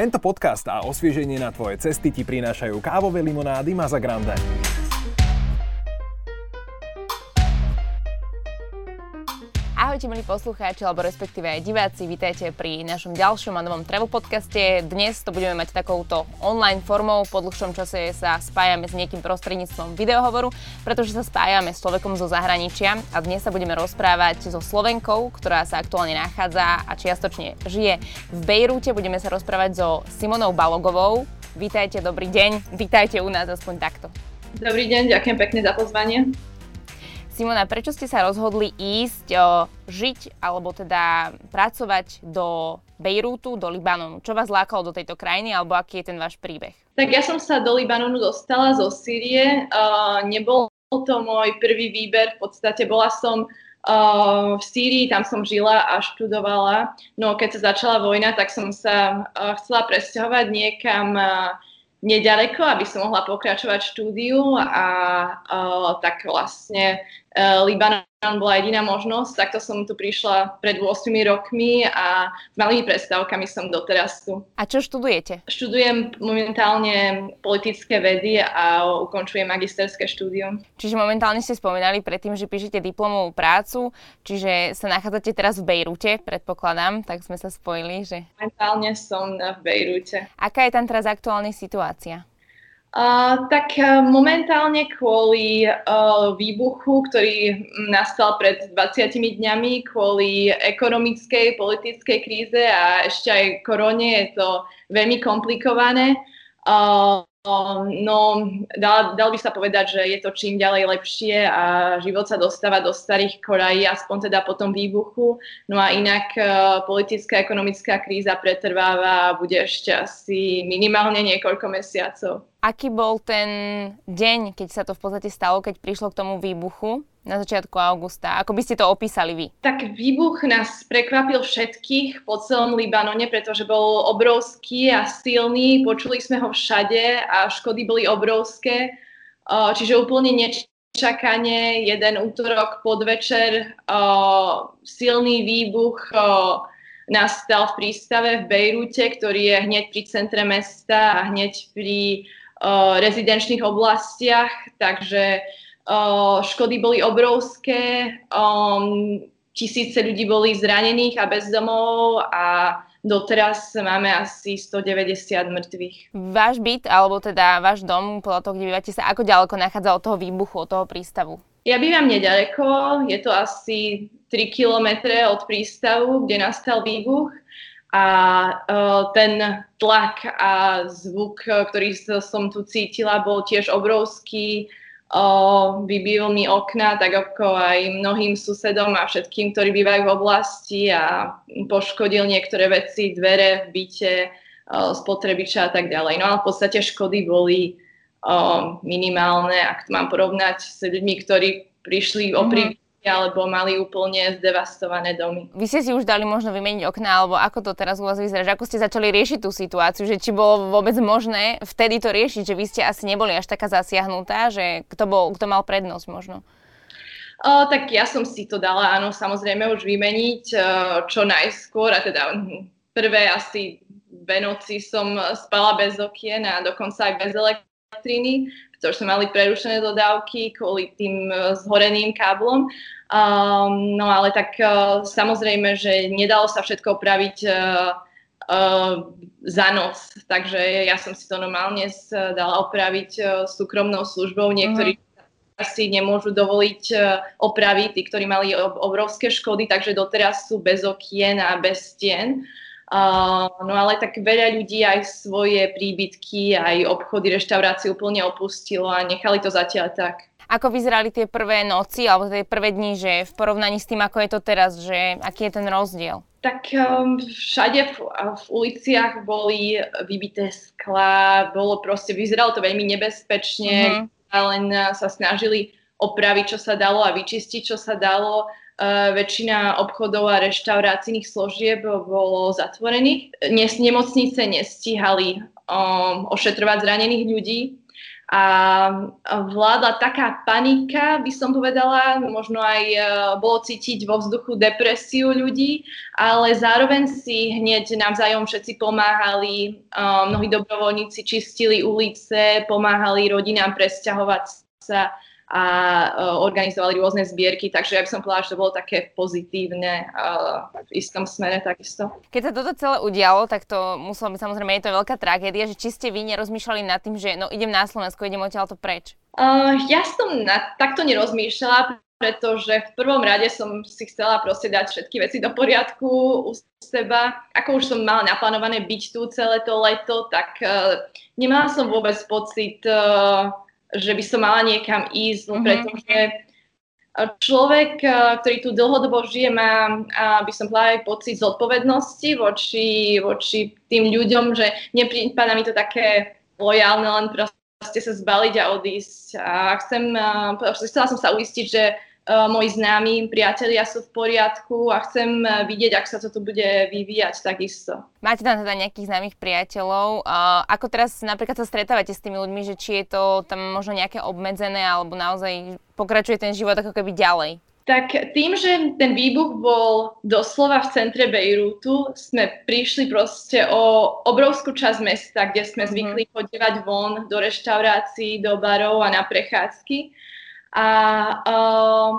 Tento podcast a osvieženie na tvoje cesty ti prinášajú kávové limonády Maza Grande. Ahojte milí poslucháči, alebo respektíve aj diváci, vítajte pri našom ďalšom a novom travel podcaste. Dnes to budeme mať takouto online formou, po dlhšom čase sa spájame s niekým prostredníctvom videohovoru, pretože sa spájame s človekom zo zahraničia a dnes sa budeme rozprávať so Slovenkou, ktorá sa aktuálne nachádza a čiastočne žije v Bejrúte. Budeme sa rozprávať so Simonou Balogovou. Vítajte, dobrý deň, vítajte u nás aspoň takto. Dobrý deň, ďakujem pekne za pozvanie. Simona, prečo ste sa rozhodli ísť o, žiť alebo teda pracovať do Bejrútu, do Libanonu? Čo vás lákalo do tejto krajiny alebo aký je ten váš príbeh? Tak ja som sa do Libanonu dostala zo Sýrie. Uh, nebol to môj prvý výber, v podstate bola som uh, v Sýrii, tam som žila a študovala. No keď sa začala vojna, tak som sa uh, chcela presťahovať niekam uh, nedaleko, aby som mohla pokračovať štúdiu a uh, tak vlastne uh, Libanon bola jediná možnosť, takto som tu prišla pred 8 rokmi a s malými prestávkami som doteraz tu. A čo študujete? Študujem momentálne politické vedy a ukončujem magisterské štúdium. Čiže momentálne ste spomínali predtým, že píšete diplomovú prácu, čiže sa nachádzate teraz v Bejrute, predpokladám, tak sme sa spojili, že... Momentálne som v Bejrute. Aká je tam teraz aktuálna situácia? Tak uh, momentálne kvôli uh, výbuchu, ktorý nastal pred 20 dňami, kvôli ekonomickej, politickej kríze a ešte aj korone je to veľmi komplikované. Uh, No, dal, dal by sa povedať, že je to čím ďalej lepšie a život sa dostáva do starých korají, aspoň teda po tom výbuchu. No a inak uh, politická ekonomická kríza pretrváva a bude ešte asi minimálne niekoľko mesiacov. Aký bol ten deň, keď sa to v podstate stalo, keď prišlo k tomu výbuchu? Na začiatku augusta. Ako by ste to opísali vy? Tak výbuch nás prekvapil všetkých po celom Libanone, pretože bol obrovský a silný. Počuli sme ho všade a škody boli obrovské. Čiže úplne nečakane, jeden útorok podvečer, silný výbuch nastal v prístave v Bejrúte, ktorý je hneď pri centre mesta a hneď pri rezidenčných oblastiach. Takže škody boli obrovské, tisíce ľudí boli zranených a bez domov a doteraz máme asi 190 mŕtvych. Váš byt, alebo teda váš dom, podľa toho, kde bývate sa, ako ďaleko nachádza od toho výbuchu, od toho prístavu? Ja bývam nedaleko, je to asi 3 kilometre od prístavu, kde nastal výbuch a ten tlak a zvuk, ktorý som tu cítila, bol tiež obrovský vybil mi okna, tak ako aj mnohým susedom a všetkým, ktorí bývajú v oblasti a poškodil niektoré veci, dvere v byte, spotrebiča a tak ďalej. No ale v podstate škody boli minimálne, ak to mám porovnať s ľuďmi, ktorí prišli o mm-hmm alebo mali úplne zdevastované domy. Vy ste si už dali možno vymeniť okná, alebo ako to teraz u vás vyzerá, že ako ste začali riešiť tú situáciu, že či bolo vôbec možné vtedy to riešiť, že vy ste asi neboli až taká zasiahnutá, že kto, bol, kto mal prednosť možno? O, tak ja som si to dala, áno, samozrejme už vymeniť čo najskôr a teda prvé asi dve noci som spala bez okien a dokonca aj bez elektriny pretože sme mali prerušené dodávky kvôli tým uh, zhoreným káblom. Um, no ale tak uh, samozrejme, že nedalo sa všetko opraviť uh, uh, za noc, takže ja som si to normálne dala opraviť uh, súkromnou službou. Niektorí uh-huh. si nemôžu dovoliť opraviť, tí, ktorí mali obrovské škody, takže doteraz sú bez okien a bez stien. Uh, no ale tak veľa ľudí aj svoje príbytky, aj obchody, reštaurácie úplne opustilo a nechali to zatiaľ tak. Ako vyzerali tie prvé noci alebo tie prvé dni, že v porovnaní s tým, ako je to teraz, že aký je ten rozdiel? Tak um, všade v, v uliciach boli vybité skla, bolo proste, vyzeralo to veľmi nebezpečne, uh-huh. len sa snažili opraviť, čo sa dalo a vyčistiť, čo sa dalo väčšina obchodov a reštaurácijných služieb bolo zatvorených. Nes, nemocnice nestíhali um, ošetrovať zranených ľudí a vládla taká panika, by som povedala, možno aj e, bolo cítiť vo vzduchu depresiu ľudí, ale zároveň si hneď navzájom všetci pomáhali, e, mnohí dobrovoľníci čistili ulice, pomáhali rodinám presťahovať sa a uh, organizovali rôzne zbierky, takže ja by som povedala, že to bolo také pozitívne uh, v istom smere takisto. Keď sa toto celé udialo, tak to muselo byť samozrejme, je to veľká tragédia, že či ste vy nerozmýšľali nad tým, že no idem na Slovensko, idem odtiaľ to preč? Uh, ja som na, takto nerozmýšľala, pretože v prvom rade som si chcela proste dať všetky veci do poriadku u seba. Ako už som mala naplánované byť tu celé to leto, tak uh, nemala som vôbec pocit uh, že by som mala niekam ísť, mm-hmm. pretože človek, ktorý tu dlhodobo žije, má, by som povedala, aj pocit zodpovednosti voči, voči tým ľuďom, že neprípada mi to také lojálne len proste sa zbaliť a odísť. A chcem, chcela som sa uistiť, že moji známi, priatelia sú v poriadku a chcem uh, vidieť, ak sa toto bude vyvíjať takisto. Máte tam teda nejakých známych priateľov. Uh, ako teraz napríklad sa stretávate s tými ľuďmi, že či je to tam možno nejaké obmedzené alebo naozaj pokračuje ten život ako keby ďalej? Tak tým, že ten výbuch bol doslova v centre Bejrútu, sme prišli proste o obrovskú časť mesta, kde sme mhm. zvykli chodívať von do reštaurácií, do barov a na prechádzky. A uh,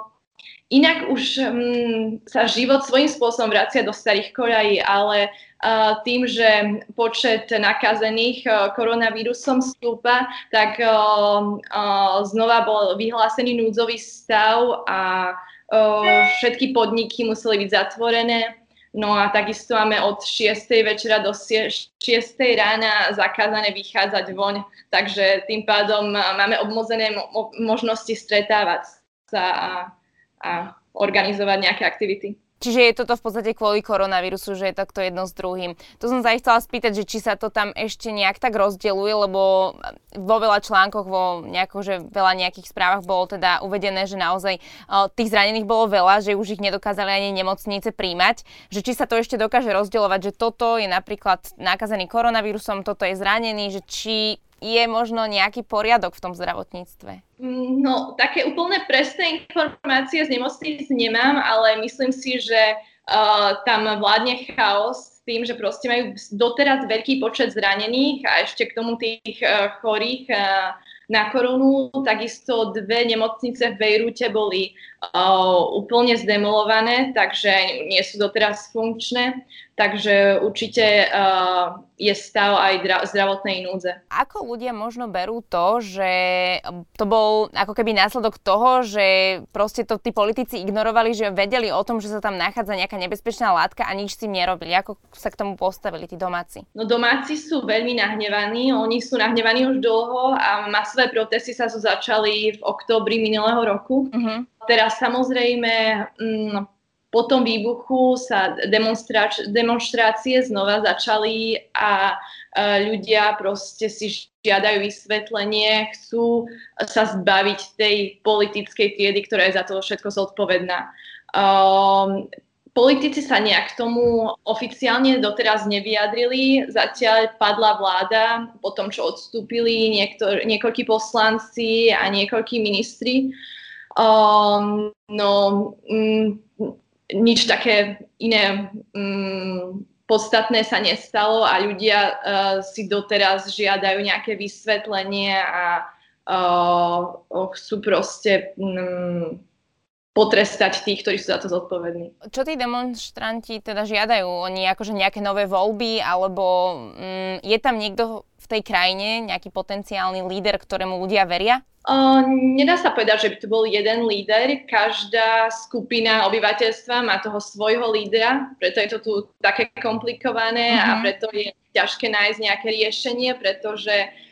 inak už um, sa život svojím spôsobom vracia do starých koľají, ale uh, tým, že počet nakazených uh, koronavírusom stúpa, tak uh, uh, znova bol vyhlásený núdzový stav a uh, všetky podniky museli byť zatvorené. No a takisto máme od 6. večera do 6. rána zakázané vychádzať voň, takže tým pádom máme obmozené mo- možnosti stretávať sa a, a organizovať nejaké aktivity. Čiže je toto v podstate kvôli koronavírusu, že je takto jedno s druhým. To som sa aj chcela spýtať, že či sa to tam ešte nejak tak rozdeluje, lebo vo veľa článkoch, vo nejako, že veľa nejakých správach bolo teda uvedené, že naozaj uh, tých zranených bolo veľa, že už ich nedokázali ani nemocnice príjmať. Že či sa to ešte dokáže rozdeľovať, že toto je napríklad nakazený koronavírusom, toto je zranený, že či je možno nejaký poriadok v tom zdravotníctve? No, také úplne presné informácie z nemocníc nemám, ale myslím si, že uh, tam vládne chaos s tým, že proste majú doteraz veľký počet zranených a ešte k tomu tých uh, chorých uh, na korunu. Takisto dve nemocnice v Bejrúte boli uh, úplne zdemolované, takže nie sú doteraz funkčné. Takže určite uh, je stav aj dra- zdravotnej núdze. Ako ľudia možno berú to, že to bol ako keby následok toho, že proste to tí politici ignorovali, že vedeli o tom, že sa tam nachádza nejaká nebezpečná látka a nič s tým nerobili. Ako sa k tomu postavili tí domáci? No domáci sú veľmi nahnevaní, oni sú nahnevaní už dlho a masové protesty sa sú začali v októbri minulého roku. Uh-huh. Teraz samozrejme mm, po tom výbuchu sa demonstrácie znova začali a ľudia proste si žiadajú vysvetlenie, chcú sa zbaviť tej politickej triedy, ktorá je za to všetko zodpovedná. Um, politici sa nejak k tomu oficiálne doteraz nevyjadrili. Zatiaľ padla vláda po tom, čo odstúpili niektor- niekoľkí poslanci a niekoľkí ministri. Um, no, um, nič také iné um, podstatné sa nestalo a ľudia uh, si doteraz žiadajú nejaké vysvetlenie a uh, chcú proste um, potrestať tých, ktorí sú za to zodpovední. Čo tí demonstranti teda žiadajú? Oni akože nejaké nové voľby, alebo um, je tam niekto v tej krajine, nejaký potenciálny líder, ktorému ľudia veria? Uh, nedá sa povedať, že by to bol jeden líder. Každá skupina obyvateľstva má toho svojho lídra, preto je to tu také komplikované uh-huh. a mhm. preto je ťažké nájsť nejaké riešenie, pretože uh,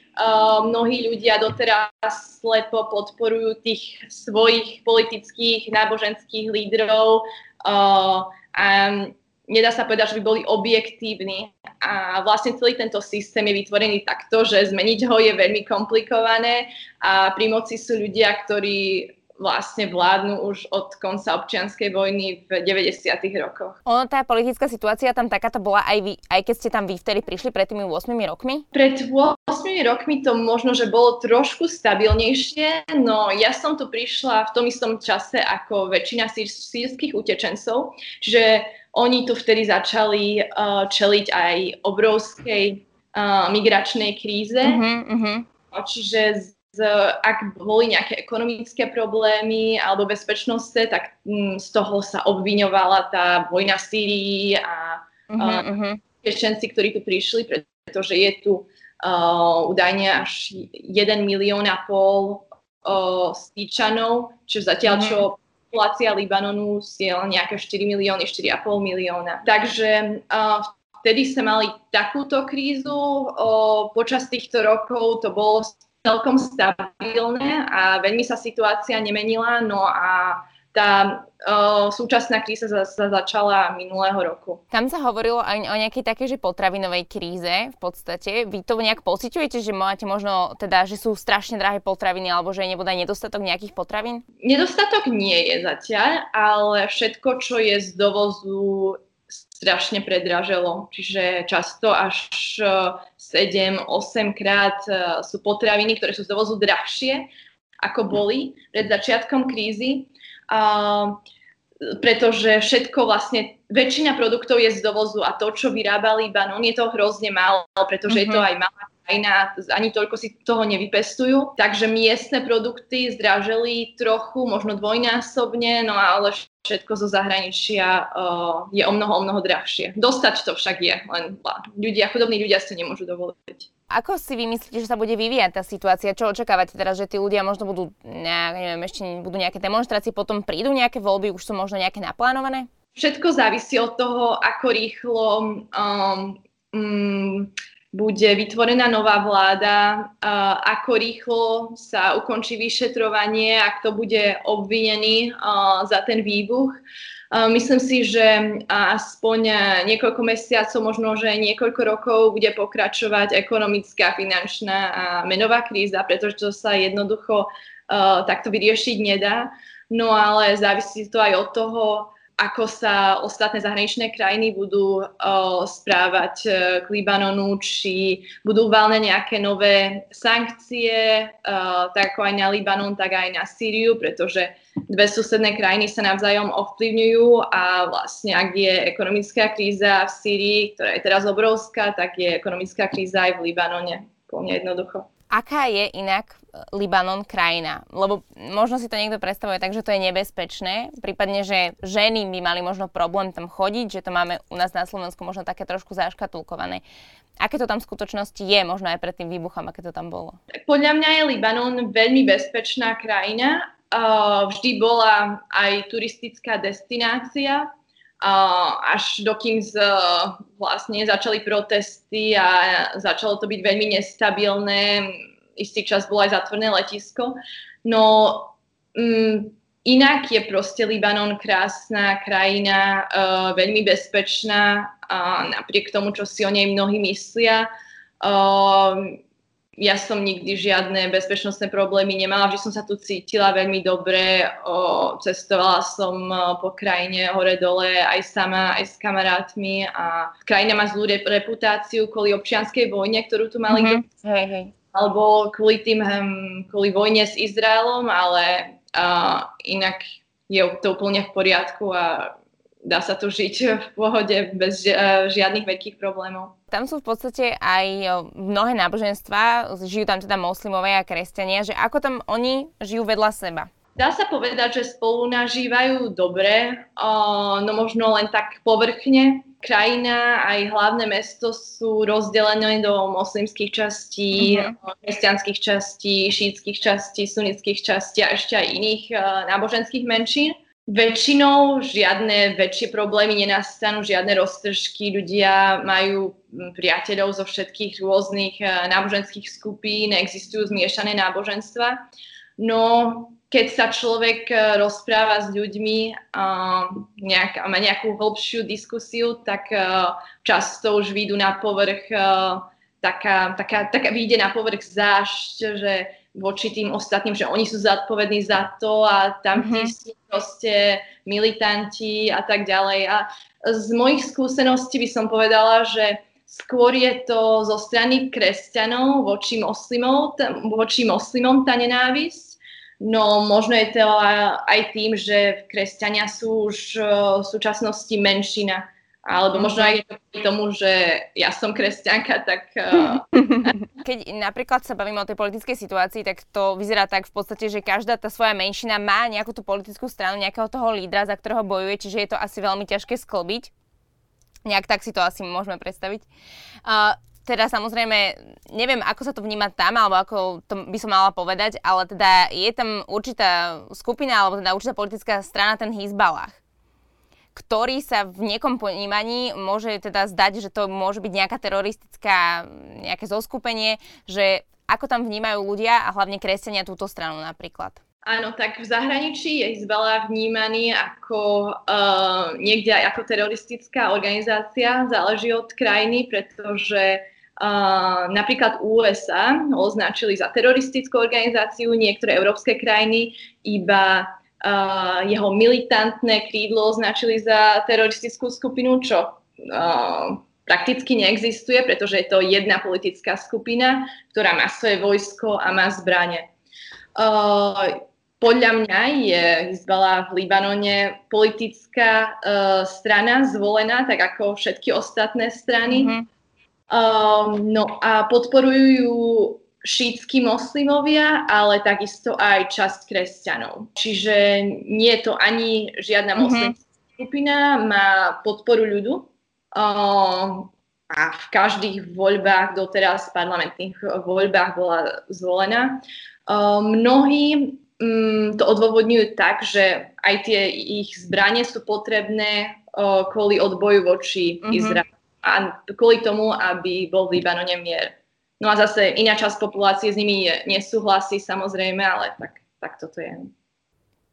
mnohí ľudia doteraz slepo podporujú tých svojich politických, náboženských lídrov uh, a nedá sa povedať, že by boli objektívni. A vlastne celý tento systém je vytvorený takto, že zmeniť ho je veľmi komplikované a pri moci sú ľudia, ktorí vlastne vládnu už od konca občianskej vojny v 90. rokoch. Ono, tá politická situácia tam takáto bola aj vy, aj keď ste tam vy vtedy prišli pred tými 8 rokmi? Pred 8 rokmi to možno, že bolo trošku stabilnejšie, no ja som tu prišla v tom istom čase ako väčšina sírskych utečencov, čiže oni tu vtedy začali uh, čeliť aj obrovskej uh, migračnej kríze. Uh-huh, uh-huh. Čiže ak boli nejaké ekonomické problémy alebo bezpečnostné, tak mm, z toho sa obviňovala tá vojna v Sýrii a uh-huh, uh-huh. ktorí tu prišli, pretože je tu uh, údajne až 1 milión a pol uh, stýčanov, čo zatiaľ čo uh-huh. populácia Libanonu je nejaké 4 milióny, 4,5 milióna. Takže uh, vtedy sme mali takúto krízu. Uh, počas týchto rokov to bolo celkom stabilné a veľmi sa situácia nemenila, no a tá o, súčasná kríza sa, sa začala minulého roku. Tam sa hovorilo aj o nejakej takej, že potravinovej kríze v podstate. Vy to nejak pociťujete, že máte možno teda, že sú strašne drahé potraviny alebo že nebude nedostatok nejakých potravín? Nedostatok nie je zatiaľ, ale všetko, čo je z dovozu strašne predraželo. Čiže často až 7-8 e, krát e, sú potraviny, ktoré sú z dovozu drahšie, ako boli pred začiatkom krízy. A, pretože všetko vlastne, väčšina produktov je z dovozu a to, čo vyrába Libanon, je to hrozne málo, pretože mm-hmm. je to mhm. aj malá krajina, ani toľko si toho nevypestujú. Takže miestne produkty zdraželi trochu, možno dvojnásobne, no ale všetko zo zahraničia uh, je o mnoho, o mnoho drahšie. Dostať to však je, len ľudia, chudobní ľudia si to nemôžu dovoliť. Ako si vy myslíte, že sa bude vyvíjať tá situácia? Čo očakávate teraz, že tí ľudia možno budú, neviem, ešte budú nejaké demonstrácie, potom prídu nejaké voľby, už sú možno nejaké naplánované? Všetko závisí od toho, ako rýchlo um, um, bude vytvorená nová vláda, ako rýchlo sa ukončí vyšetrovanie, ak to bude obvinený za ten výbuch. Myslím si, že aspoň niekoľko mesiacov, možno že niekoľko rokov bude pokračovať ekonomická, finančná a menová kríza, pretože to sa jednoducho takto vyriešiť nedá. No ale závisí to aj od toho, ako sa ostatné zahraničné krajiny budú správať uh, k Libanonu, či budú uvalné nejaké nové sankcie, uh, tak ako aj na Libanon, tak aj na Sýriu, pretože dve susedné krajiny sa navzájom ovplyvňujú a vlastne ak je ekonomická kríza v Sýrii, ktorá je teraz obrovská, tak je ekonomická kríza aj v Libanone. Plne jednoducho. Aká je inak Libanon krajina. Lebo možno si to niekto predstavuje tak, že to je nebezpečné, prípadne, že ženy by mali možno problém tam chodiť, že to máme u nás na Slovensku možno také trošku zaškatulkované. Aké to tam v skutočnosti je, možno aj pred tým výbuchom, aké to tam bolo? Podľa mňa je Libanon veľmi bezpečná krajina. vždy bola aj turistická destinácia, až dokým z, vlastne začali protesty a začalo to byť veľmi nestabilné istý čas bolo aj zatvorné letisko. No mm, inak je proste Libanon krásna krajina, uh, veľmi bezpečná a napriek tomu, čo si o nej mnohí myslia. Uh, ja som nikdy žiadne bezpečnostné problémy nemala, že som sa tu cítila veľmi dobre, o, cestovala som po krajine hore-dole aj sama, aj s kamarátmi a krajina má zlú reputáciu kvôli občianskej vojne, ktorú tu mali. Mm-hmm. Hej, hej alebo kvôli tým, hm, kvôli vojne s Izraelom, ale uh, inak je to úplne v poriadku a dá sa tu žiť v pohode bez žiadnych veľkých problémov. Tam sú v podstate aj mnohé náboženstva, žijú tam teda moslimové a kresťania, že ako tam oni žijú vedľa seba? Dá sa povedať, že spolu nažívajú dobre, no možno len tak povrchne, krajina aj hlavné mesto sú rozdelené do moslimských častí, uh-huh. kresťanských častí, šítskych častí, sunnických častí a ešte aj iných náboženských menšín. Väčšinou žiadne väčšie problémy nenastanú, žiadne roztržky, ľudia majú priateľov zo všetkých rôznych uh, náboženských skupín, existujú zmiešané náboženstva. No, keď sa človek e, rozpráva s ľuďmi a nejak, má nejakú hĺbšiu diskusiu, tak e, často už výjdu na povrch e, taká, taká, taká vyjde na povrch zášť, že voči tým ostatným, že oni sú zodpovední za to a tam mm-hmm. sú proste militanti a tak ďalej. A z mojich skúseností by som povedala, že skôr je to zo strany kresťanov voči moslimov, voči moslimom tá nenávisť. No možno je to aj tým, že kresťania sú už v súčasnosti menšina alebo možno aj je to k tomu, že ja som kresťanka, tak... Uh... Keď napríklad sa bavíme o tej politickej situácii, tak to vyzerá tak v podstate, že každá tá svoja menšina má nejakú tú politickú stranu, nejakého toho lídra, za ktorého bojuje, čiže je to asi veľmi ťažké sklbiť. Nejak tak si to asi môžeme predstaviť. Uh, teda samozrejme, neviem, ako sa to vníma tam, alebo ako to by som mala povedať, ale teda je tam určitá skupina, alebo teda určitá politická strana, ten Hizbalách ktorý sa v niekom ponímaní môže teda zdať, že to môže byť nejaká teroristická, nejaké zoskupenie, že ako tam vnímajú ľudia a hlavne kresťania túto stranu napríklad. Áno, tak v zahraničí je Hezbollah vnímaný ako uh, niekde aj ako teroristická organizácia, záleží od krajiny, pretože uh, napríklad USA označili za teroristickú organizáciu, niektoré európske krajiny iba uh, jeho militantné krídlo označili za teroristickú skupinu, čo uh, prakticky neexistuje, pretože je to jedna politická skupina, ktorá má svoje vojsko a má zbranie. Uh, podľa mňa je Hezbollah v Libanone politická uh, strana zvolená, tak ako všetky ostatné strany. Mm-hmm. Um, no a podporujú šítskí moslimovia, ale takisto aj časť kresťanov. Čiže nie je to ani žiadna mm-hmm. moslimská skupina, má podporu ľudu. Uh, a v každých voľbách, doteraz parlamentných voľbách bola zvolená. Uh, mnohí um, to odôvodňujú tak, že aj tie ich zbranie sú potrebné uh, kvôli odboju voči mm-hmm. Izraelu a kvôli tomu, aby bol v Libanone mier. No a zase iná časť populácie s nimi nesúhlasí samozrejme, ale tak, tak toto je.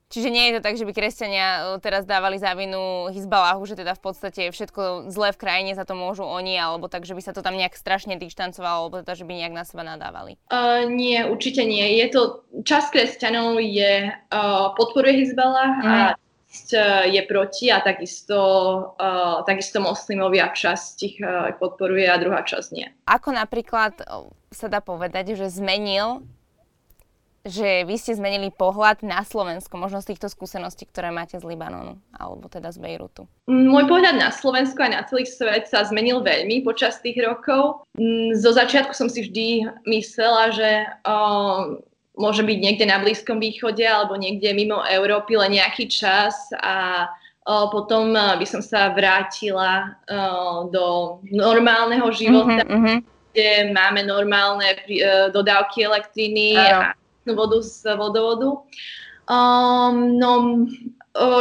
Čiže nie je to tak, že by kresťania e, teraz dávali za vinu Hizbalahu, že teda v podstate všetko zlé v krajine za to môžu oni, alebo tak, že by sa to tam nejak strašne dištancovalo, alebo teda, že by nejak na seba nadávali? Uh, nie, určite nie. Je to, časť kresťanov je, uh, podporuje Hizbalah mm. a časť je proti a takisto, uh, takisto moslimovia časť ich uh, podporuje a druhá časť nie. Ako napríklad sa dá povedať, že zmenil že vy ste zmenili pohľad na Slovensko, možno z týchto skúseností, ktoré máte z Libanonu, alebo teda z Bejrutu? Môj pohľad na Slovensko a na celý svet sa zmenil veľmi počas tých rokov. Zo začiatku som si vždy myslela, že uh, môže byť niekde na Blízkom východe alebo niekde mimo Európy len nejaký čas a potom by som sa vrátila o, do normálneho života, mm-hmm. kde máme normálne uh, dodávky elektriny a vodu z vodovodu. Um, no,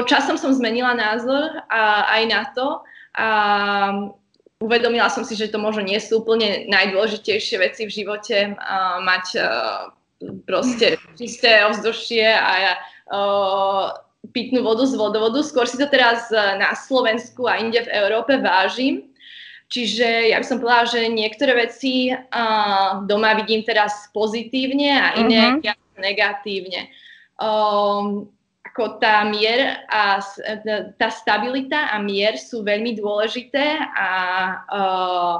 časom som zmenila názor a, aj na to a uvedomila som si, že to možno nie sú úplne najdôležitejšie veci v živote mať proste čisté ovzdušie a uh, pitnú vodu z vodovodu. Skôr si to teraz na Slovensku a inde v Európe vážim. Čiže ja by som povedala, že niektoré veci uh, doma vidím teraz pozitívne a iné uh-huh. negatívne. Um, ako tá mier a tá stabilita a mier sú veľmi dôležité a uh,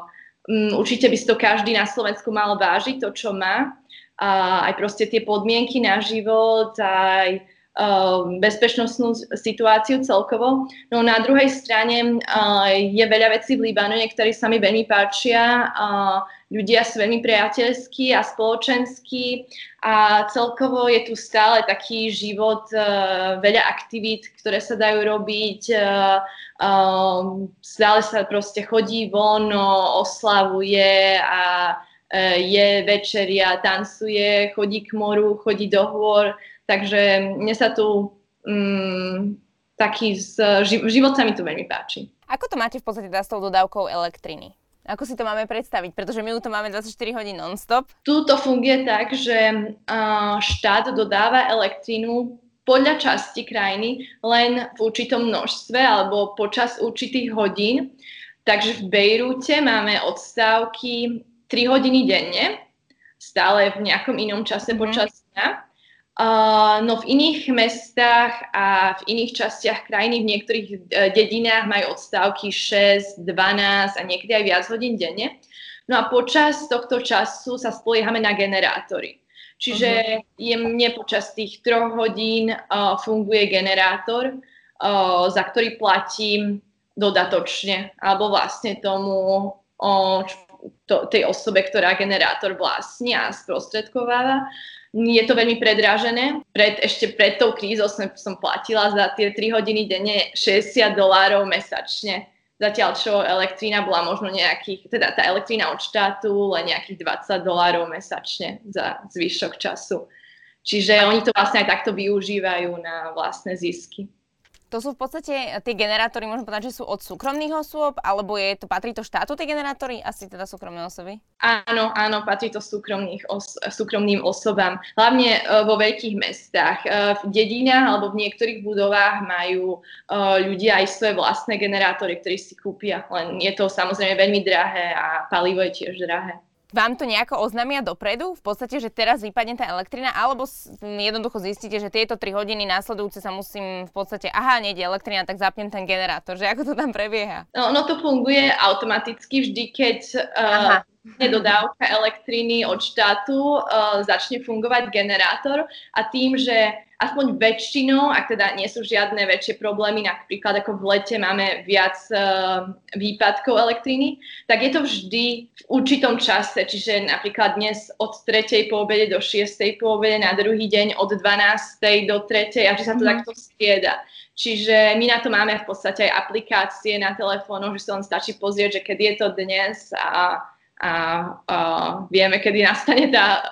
um, určite by si to každý na Slovensku mal vážiť, to, čo má a aj proste tie podmienky na život, aj uh, bezpečnostnú situáciu celkovo. No na druhej strane uh, je veľa vecí v Libanone, ktoré sa mi veľmi páčia. Uh, ľudia sú veľmi priateľskí a spoločenskí a celkovo je tu stále taký život, uh, veľa aktivít, ktoré sa dajú robiť. Uh, stále sa proste chodí von, oslavuje a je večeria, tancuje, chodí k moru, chodí do hôr, takže mne sa tu um, taký z, život sa mi tu veľmi páči. Ako to máte v podstate s tou dodávkou elektriny? Ako si to máme predstaviť? Pretože my tu máme 24 hodín non-stop. Tu to funguje tak, že štát dodáva elektrínu podľa časti krajiny len v určitom množstve alebo počas určitých hodín. Takže v Bejrúte máme odstávky 3 hodiny denne, stále v nejakom inom čase mm. počas dňa. Uh, no v iných mestách a v iných častiach krajiny, v niektorých uh, dedinách majú odstávky 6, 12 a niekedy aj viac hodín denne. No a počas tohto času sa spoliehame na generátory. Čiže uh-huh. jemne počas tých troch hodín uh, funguje generátor, uh, za ktorý platím dodatočne, alebo vlastne tomu uh, to, tej osobe, ktorá generátor vlastní a sprostredkováva. Je to veľmi predrážené. Pred, ešte pred tou krízou som, som platila za tie 3 hodiny denne 60 dolárov mesačne. Zatiaľ, čo elektrína bola možno nejakých, teda tá elektrína od štátu len nejakých 20 dolárov mesačne za zvyšok času. Čiže oni to vlastne aj takto využívajú na vlastné zisky. To sú v podstate tie generátory, môžem povedať, že sú od súkromných osôb, alebo je to, patrí to štátu tie generátory? Asi teda súkromné osoby? Áno, áno, patrí to súkromných os- súkromným osobám. Hlavne uh, vo veľkých mestách. Uh, v dedinách alebo v niektorých budovách majú ľudia aj svoje vlastné generátory, ktoré si kúpia. Len je to samozrejme veľmi drahé a palivo je tiež drahé vám to nejako oznámia dopredu? V podstate, že teraz vypadne tá elektrina, alebo jednoducho zistíte, že tieto 3 hodiny následujúce sa musím v podstate, aha, nejde elektrina, tak zapnem ten generátor, že ako to tam prebieha? No, no to funguje automaticky vždy, keď uh, dodávka elektriny od štátu uh, začne fungovať generátor a tým, že aspoň väčšinou, ak teda nie sú žiadne väčšie problémy, napríklad ako v lete máme viac uh, výpadkov elektriny, tak je to vždy v určitom čase, čiže napríklad dnes od 3. po obede do 6. po obede, na druhý deň od 12. do 3. a že sa to mm. takto strieda. Čiže my na to máme v podstate aj aplikácie na telefónoch, že sa len stačí pozrieť, že kedy je to dnes a a uh, vieme, kedy nastane tá,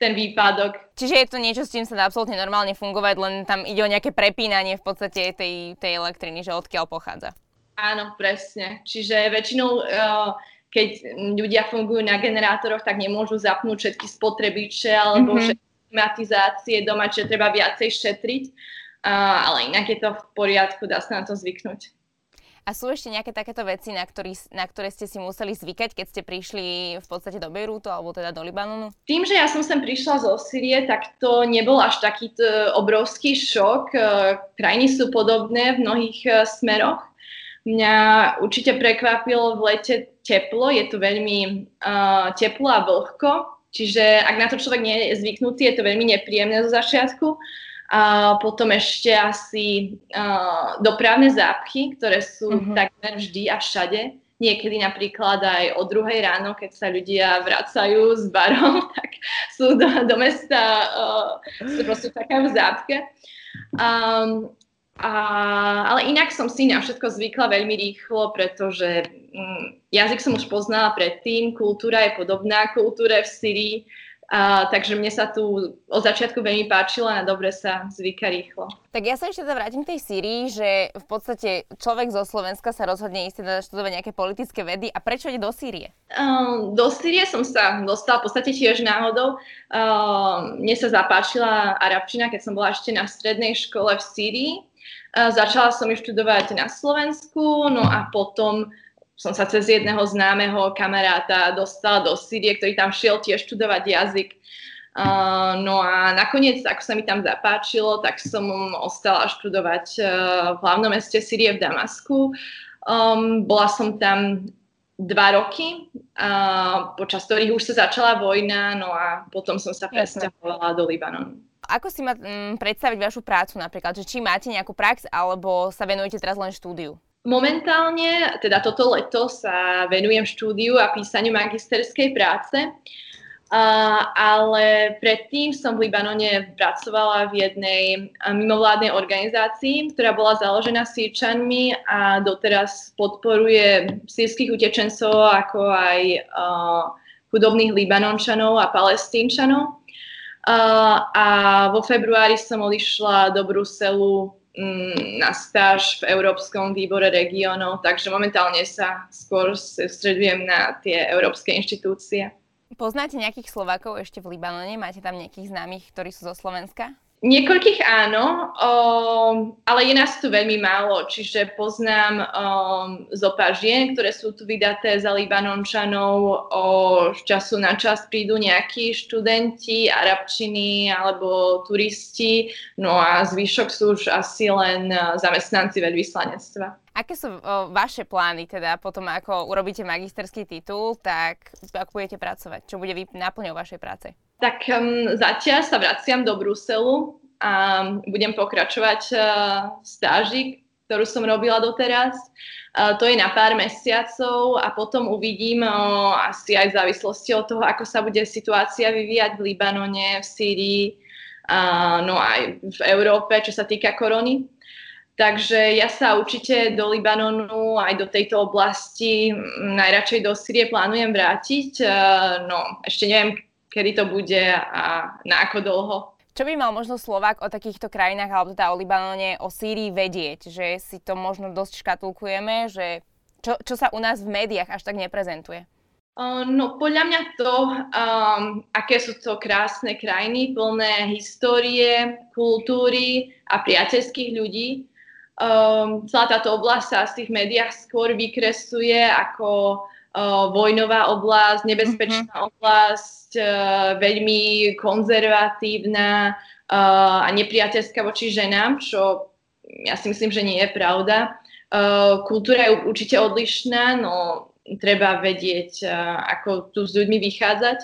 ten výpadok. Čiže je to niečo, s čím sa dá absolútne normálne fungovať, len tam ide o nejaké prepínanie v podstate tej, tej elektriny, že odkiaľ pochádza. Áno, presne. Čiže väčšinou, uh, keď ľudia fungujú na generátoroch, tak nemôžu zapnúť všetky spotrebiče alebo mm-hmm. všetky klimatizácie doma, čiže treba viacej šetriť. Uh, ale inak je to v poriadku, dá sa na to zvyknúť. A sú ešte nejaké takéto veci, na, ktorý, na ktoré ste si museli zvykať, keď ste prišli v podstate do Bejrútu alebo teda do Libanonu? Tým, že ja som sem prišla zo Syrie, tak to nebol až taký obrovský šok. E, krajiny sú podobné v mnohých e, smeroch. Mňa určite prekvapilo v lete teplo, je tu veľmi uh, teplo a vlhko, čiže ak na to človek nie je zvyknutý, je to veľmi nepríjemné zo začiatku. A potom ešte asi uh, dopravné zápchy, ktoré sú uh-huh. takmer vždy a všade. Niekedy napríklad aj o druhej ráno, keď sa ľudia vracajú s barom, tak sú do, do mesta, uh, sú proste taká v zápke. Um, a, ale inak som si na všetko zvykla veľmi rýchlo, pretože um, jazyk som už poznala predtým, kultúra je podobná kultúre v Syrii, a, takže mne sa tu od začiatku veľmi páčilo a dobre sa zvyka rýchlo. Tak ja sa ešte teda vrátim k tej Syrii, že v podstate človek zo Slovenska sa rozhodne ísť teda študovať nejaké politické vedy. A prečo ide do Sýrie? Uh, do Sýrie som sa dostala v podstate tiež náhodou. Uh, mne sa zapáčila arabčina, keď som bola ešte na strednej škole v Sýrii. Uh, začala som ju študovať na Slovensku, no a potom som sa cez jedného známeho kamaráta dostala do Sýrie, ktorý tam šiel tiež študovať jazyk. Uh, no a nakoniec, ako sa mi tam zapáčilo, tak som ostala študovať uh, v hlavnom meste Sýrie v Damasku. Um, bola som tam dva roky, uh, počas ktorých už sa začala vojna, no a potom som sa presťahovala do Libanonu. Ako si ma um, predstaviť vašu prácu napríklad? Že či máte nejakú prax, alebo sa venujete teraz len štúdiu? Momentálne, teda toto leto sa venujem štúdiu a písaniu magisterskej práce, uh, ale predtým som v Libanone pracovala v jednej mimovládnej organizácii, ktorá bola založená sírčanmi a doteraz podporuje sírskych utečencov ako aj uh, chudobných Libanončanov a Palestínčanov. Uh, a vo februári som odišla do Bruselu na stáž v Európskom výbore regiónov, takže momentálne sa skôr stredujem na tie európske inštitúcie. Poznáte nejakých Slovákov ešte v Libanone? Máte tam nejakých známych, ktorí sú zo Slovenska? Niekoľkých áno, um, ale je nás tu veľmi málo, čiže poznám zo pár žien, ktoré sú tu vydaté za Libanončanov. O, času na čas prídu nejakí študenti, arabčiny alebo turisti, no a zvyšok sú už asi len zamestnanci veľvyslanectva. Aké sú o, vaše plány teda potom, ako urobíte magisterský titul, tak ako budete pracovať? Čo bude náplňou vašej práce? Tak um, zatiaľ sa vraciam do Bruselu a budem pokračovať uh, v stáži, ktorú som robila doteraz. Uh, to je na pár mesiacov a potom uvidím uh, asi aj v závislosti od toho, ako sa bude situácia vyvíjať v Libanone, v Sýrii, uh, no aj v Európe, čo sa týka korony. Takže ja sa určite do Libanonu aj do tejto oblasti, najradšej do Syrie plánujem vrátiť. No, ešte neviem, kedy to bude a na ako dlho. Čo by mal možno Slovák o takýchto krajinách, alebo teda o Libanone, o Sýrii vedieť? Že si to možno dosť škatulkujeme, že čo, čo sa u nás v médiách až tak neprezentuje? No podľa mňa to, um, aké sú to krásne krajiny, plné histórie, kultúry a priateľských ľudí, um, celá táto oblasť sa z tých médiách skôr vykresuje ako vojnová oblasť, nebezpečná mm-hmm. oblasť, veľmi konzervatívna a nepriateľská voči ženám, čo ja si myslím, že nie je pravda. Kultúra je určite odlišná, no treba vedieť, ako tu s ľuďmi vychádzať.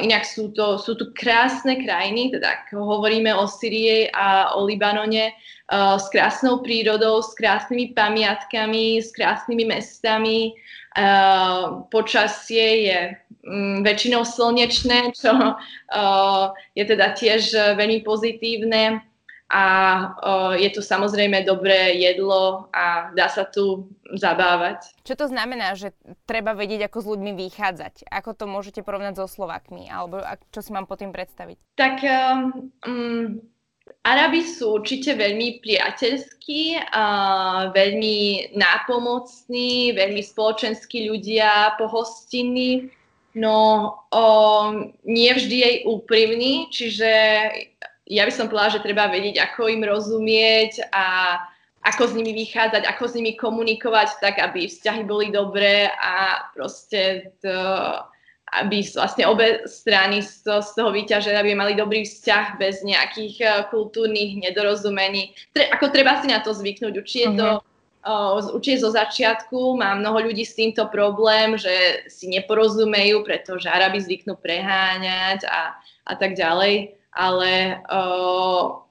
Inak sú, to, sú tu krásne krajiny, teda ak hovoríme o Syrii a o Libanone, s krásnou prírodou, s krásnymi pamiatkami, s krásnymi mestami. Uh, počasie je um, väčšinou slnečné, čo uh, je teda tiež veľmi pozitívne a uh, je tu samozrejme dobré jedlo a dá sa tu zabávať. Čo to znamená, že treba vedieť, ako s ľuďmi vychádzať? Ako to môžete porovnať so Slovakmi? Alebo čo si mám po tým predstaviť? Tak um, Arabi sú určite veľmi priateľskí, uh, veľmi nápomocní, veľmi spoločenskí ľudia, pohostinní. No, um, nie vždy je úprimný, čiže ja by som povedala, že treba vedieť, ako im rozumieť a ako s nimi vychádzať, ako s nimi komunikovať, tak aby vzťahy boli dobré a proste to, aby vlastne obe strany z, to, z toho vyťažili, aby mali dobrý vzťah bez nejakých uh, kultúrnych nedorozumení. Tre, ako treba si na to zvyknúť. Určite uh-huh. to uh, určite zo začiatku má mnoho ľudí s týmto problém, že si neporozumejú, pretože Arabi zvyknú preháňať a, a tak ďalej ale uh,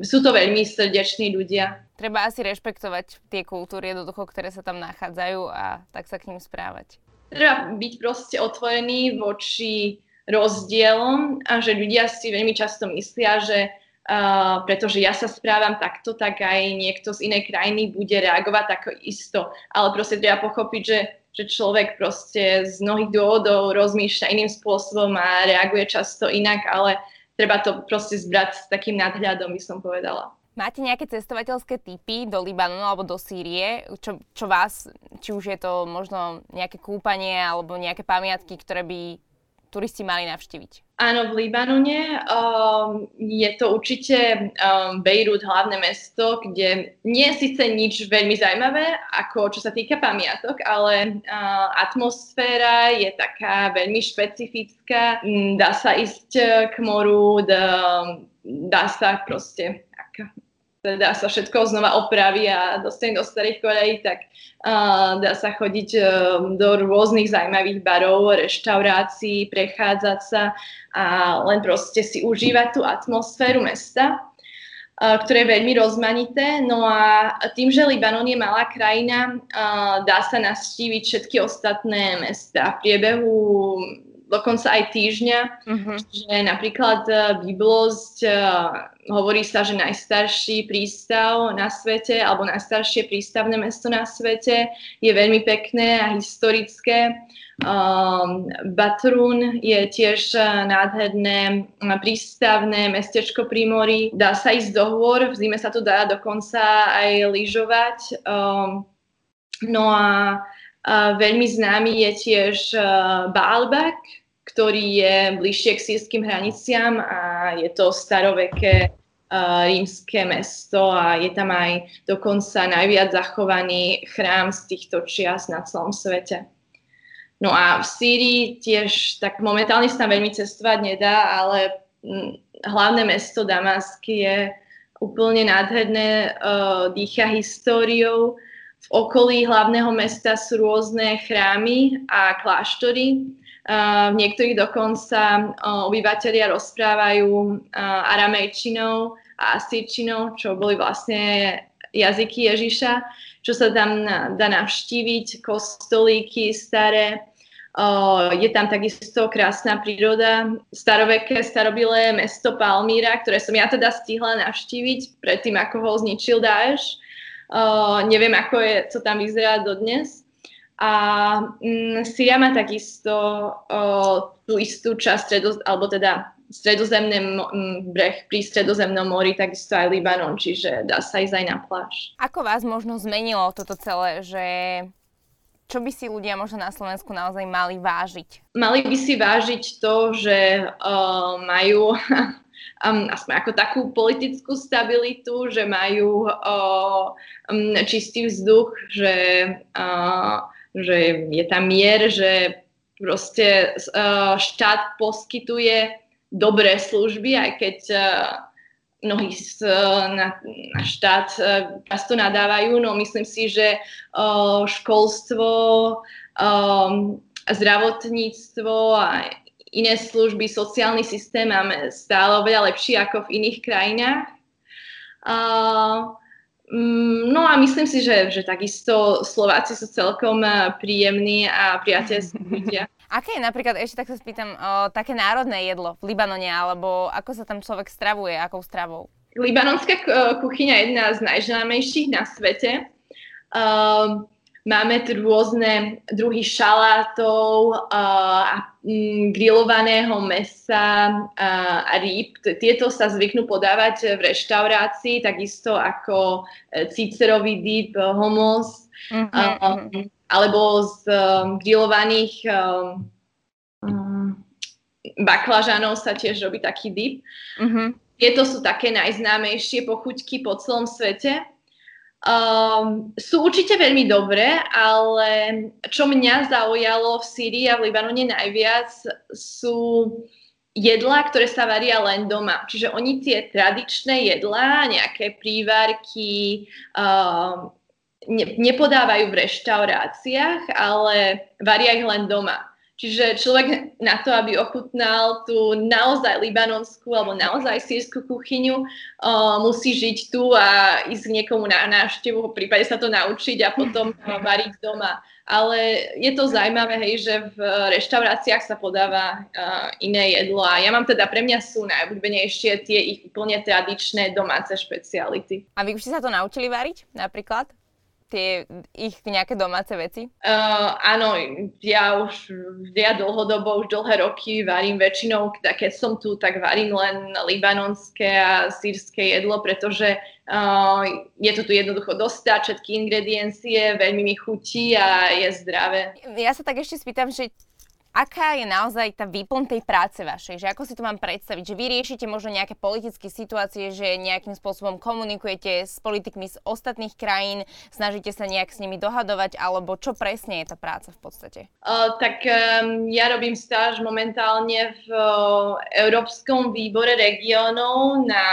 sú to veľmi srdeční ľudia. Treba asi rešpektovať tie kultúry jednoducho, ktoré sa tam nachádzajú a tak sa k ním správať. Treba byť proste otvorený voči rozdielom a že ľudia si veľmi často myslia, že uh, pretože ja sa správam takto, tak aj niekto z inej krajiny bude reagovať tako isto. Ale proste treba pochopiť, že že človek proste z mnohých dôvodov rozmýšľa iným spôsobom a reaguje často inak, ale treba to proste zbrať s takým nadhľadom, by som povedala. Máte nejaké cestovateľské typy do Libanonu alebo do Sýrie, čo, čo vás, či už je to možno nejaké kúpanie alebo nejaké pamiatky, ktoré by turisti mali navštíviť? Áno, v Libanone um, je to určite um, Bejrút, hlavné mesto, kde nie je síce nič veľmi zaujímavé, ako čo sa týka pamiatok, ale uh, atmosféra je taká veľmi špecifická. Mm, dá sa ísť k moru, dá, dá sa proste teda sa všetko znova opraví a dostane do starých kolejí, tak uh, dá sa chodiť uh, do rôznych zaujímavých barov, reštaurácií, prechádzať sa a len proste si užívať tú atmosféru mesta, uh, ktoré je veľmi rozmanité. No a tým, že Libanon je malá krajina, uh, dá sa nastíviť všetky ostatné mesta v priebehu dokonca aj týždňa, uh-huh. že napríklad Byblos uh, hovorí sa, že najstarší prístav na svete alebo najstaršie prístavné mesto na svete je veľmi pekné a historické. Um, Batrún je tiež nádherné prístavné mestečko pri mori. Dá sa ísť do hôr, v zime sa tu dá dokonca aj lyžovať. Um, no a, veľmi známy je tiež uh, Baalbek, ktorý je bližšie k sírským hraniciam a je to staroveké rímske mesto a je tam aj dokonca najviac zachovaný chrám z týchto čias na celom svete. No a v Sýrii tiež, tak momentálne sa tam veľmi cestovať nedá, ale hlavné mesto Damask je úplne nádherné, uh, dýcha históriou. V okolí hlavného mesta sú rôzne chrámy a kláštory. V niektorých dokonca obyvateľia rozprávajú aramejčinou a asýrčinou, čo boli vlastne jazyky Ježiša, čo sa tam dá navštíviť, kostolíky staré, je tam takisto krásna príroda, staroveké, starobilé mesto Palmíra, ktoré som ja teda stihla navštíviť predtým, ako ho zničil Daesh. Neviem, ako je, co tam vyzerá dodnes. A mm, Syria má takisto tú istú časť, stredo, alebo teda stredozemné breh pri stredozemnom mori, takisto aj Libanon, čiže dá sa ísť aj na pláž. Ako vás možno zmenilo toto celé, že čo by si ľudia možno na Slovensku naozaj mali vážiť? Mali by si vážiť to, že uh, majú um, aspoň ako takú politickú stabilitu, že majú uh, um, čistý vzduch, že, uh, že je tam mier, že proste uh, štát poskytuje dobré služby, aj keď uh, mnohí z, na, na štát často nadávajú, no myslím si, že školstvo, zdravotníctvo a iné služby, sociálny systém máme stále oveľa lepší ako v iných krajinách. Uh, no a myslím si, že, že takisto Slováci sú celkom príjemní a priateľskí ľudia. Aké je napríklad, ešte tak sa spýtam, o, také národné jedlo v Libanone, alebo ako sa tam človek stravuje, akou stravou? Libanonská kuchyňa je jedna z najznámejších na svete. Um, máme tu rôzne druhy šalátov a mm, grillovaného mesa a rýb. Tieto sa zvyknú podávať v reštaurácii, takisto ako e, cicerový dip, hummus. Mm-hmm. Uh, alebo z um, grillovaných baklažanov sa tiež robí taký dip. Mm-hmm. Tieto sú také najznámejšie pochuťky po celom svete. Um, sú určite veľmi dobré, ale čo mňa zaujalo v Sýrii a v Libanone najviac sú jedlá, ktoré sa varia len doma. Čiže oni tie tradičné jedlá, nejaké prívarky, um, ne, nepodávajú v reštauráciách, ale varia ich len doma. Čiže človek na to, aby ochutnal tú naozaj libanonskú alebo naozaj sírskú kuchyňu, uh, musí žiť tu a ísť niekomu na návštevu, v prípade sa to naučiť a potom uh, variť doma. Ale je to zaujímavé, hej, že v reštauráciách sa podáva uh, iné jedlo a ja mám teda, pre mňa sú najobľúbenejšie tie ich úplne tradičné domáce špeciality. A vy už ste sa to naučili variť napríklad? Tie ich nejaké domáce veci? Uh, áno, ja už ja dlhodobo, už dlhé roky varím väčšinou, keď som tu, tak varím len libanonské a sírske jedlo, pretože uh, je to tu jednoducho dostať, všetky ingrediencie, veľmi mi chutí a je zdravé. Ja sa tak ešte spýtam, že aká je naozaj tá výplň tej práce vašej, že ako si to mám predstaviť, že vy riešite možno nejaké politické situácie, že nejakým spôsobom komunikujete s politikmi z ostatných krajín, snažíte sa nejak s nimi dohadovať, alebo čo presne je tá práca v podstate? Uh, tak um, ja robím stáž momentálne v uh, Európskom výbore regiónov na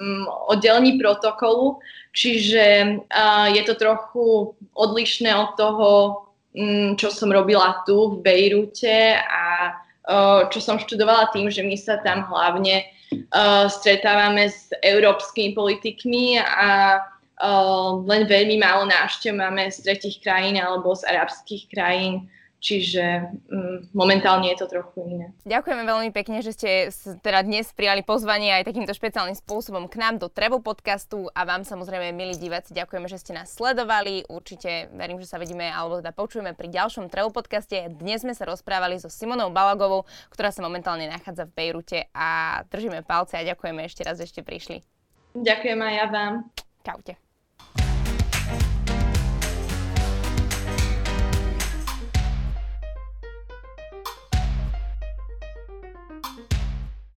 um, oddelení protokolu, čiže uh, je to trochu odlišné od toho, Mm, čo som robila tu v Bejrute a čo som študovala tým, že my sa tam hlavne stretávame s európskymi politikmi a len veľmi málo návštev máme z tretich krajín alebo z arabských krajín. Čiže mm, momentálne je to trochu iné. Ďakujeme veľmi pekne, že ste teda dnes prijali pozvanie aj takýmto špeciálnym spôsobom k nám do Trevo podcastu a vám samozrejme, milí diváci, ďakujeme, že ste nás sledovali. Určite verím, že sa vidíme alebo teda počujeme pri ďalšom Trevo podcaste. Dnes sme sa rozprávali so Simonou Balagovou, ktorá sa momentálne nachádza v Bejrute a držíme palce a ďakujeme ešte raz, že ste prišli. Ďakujem aj ja vám. Čaute.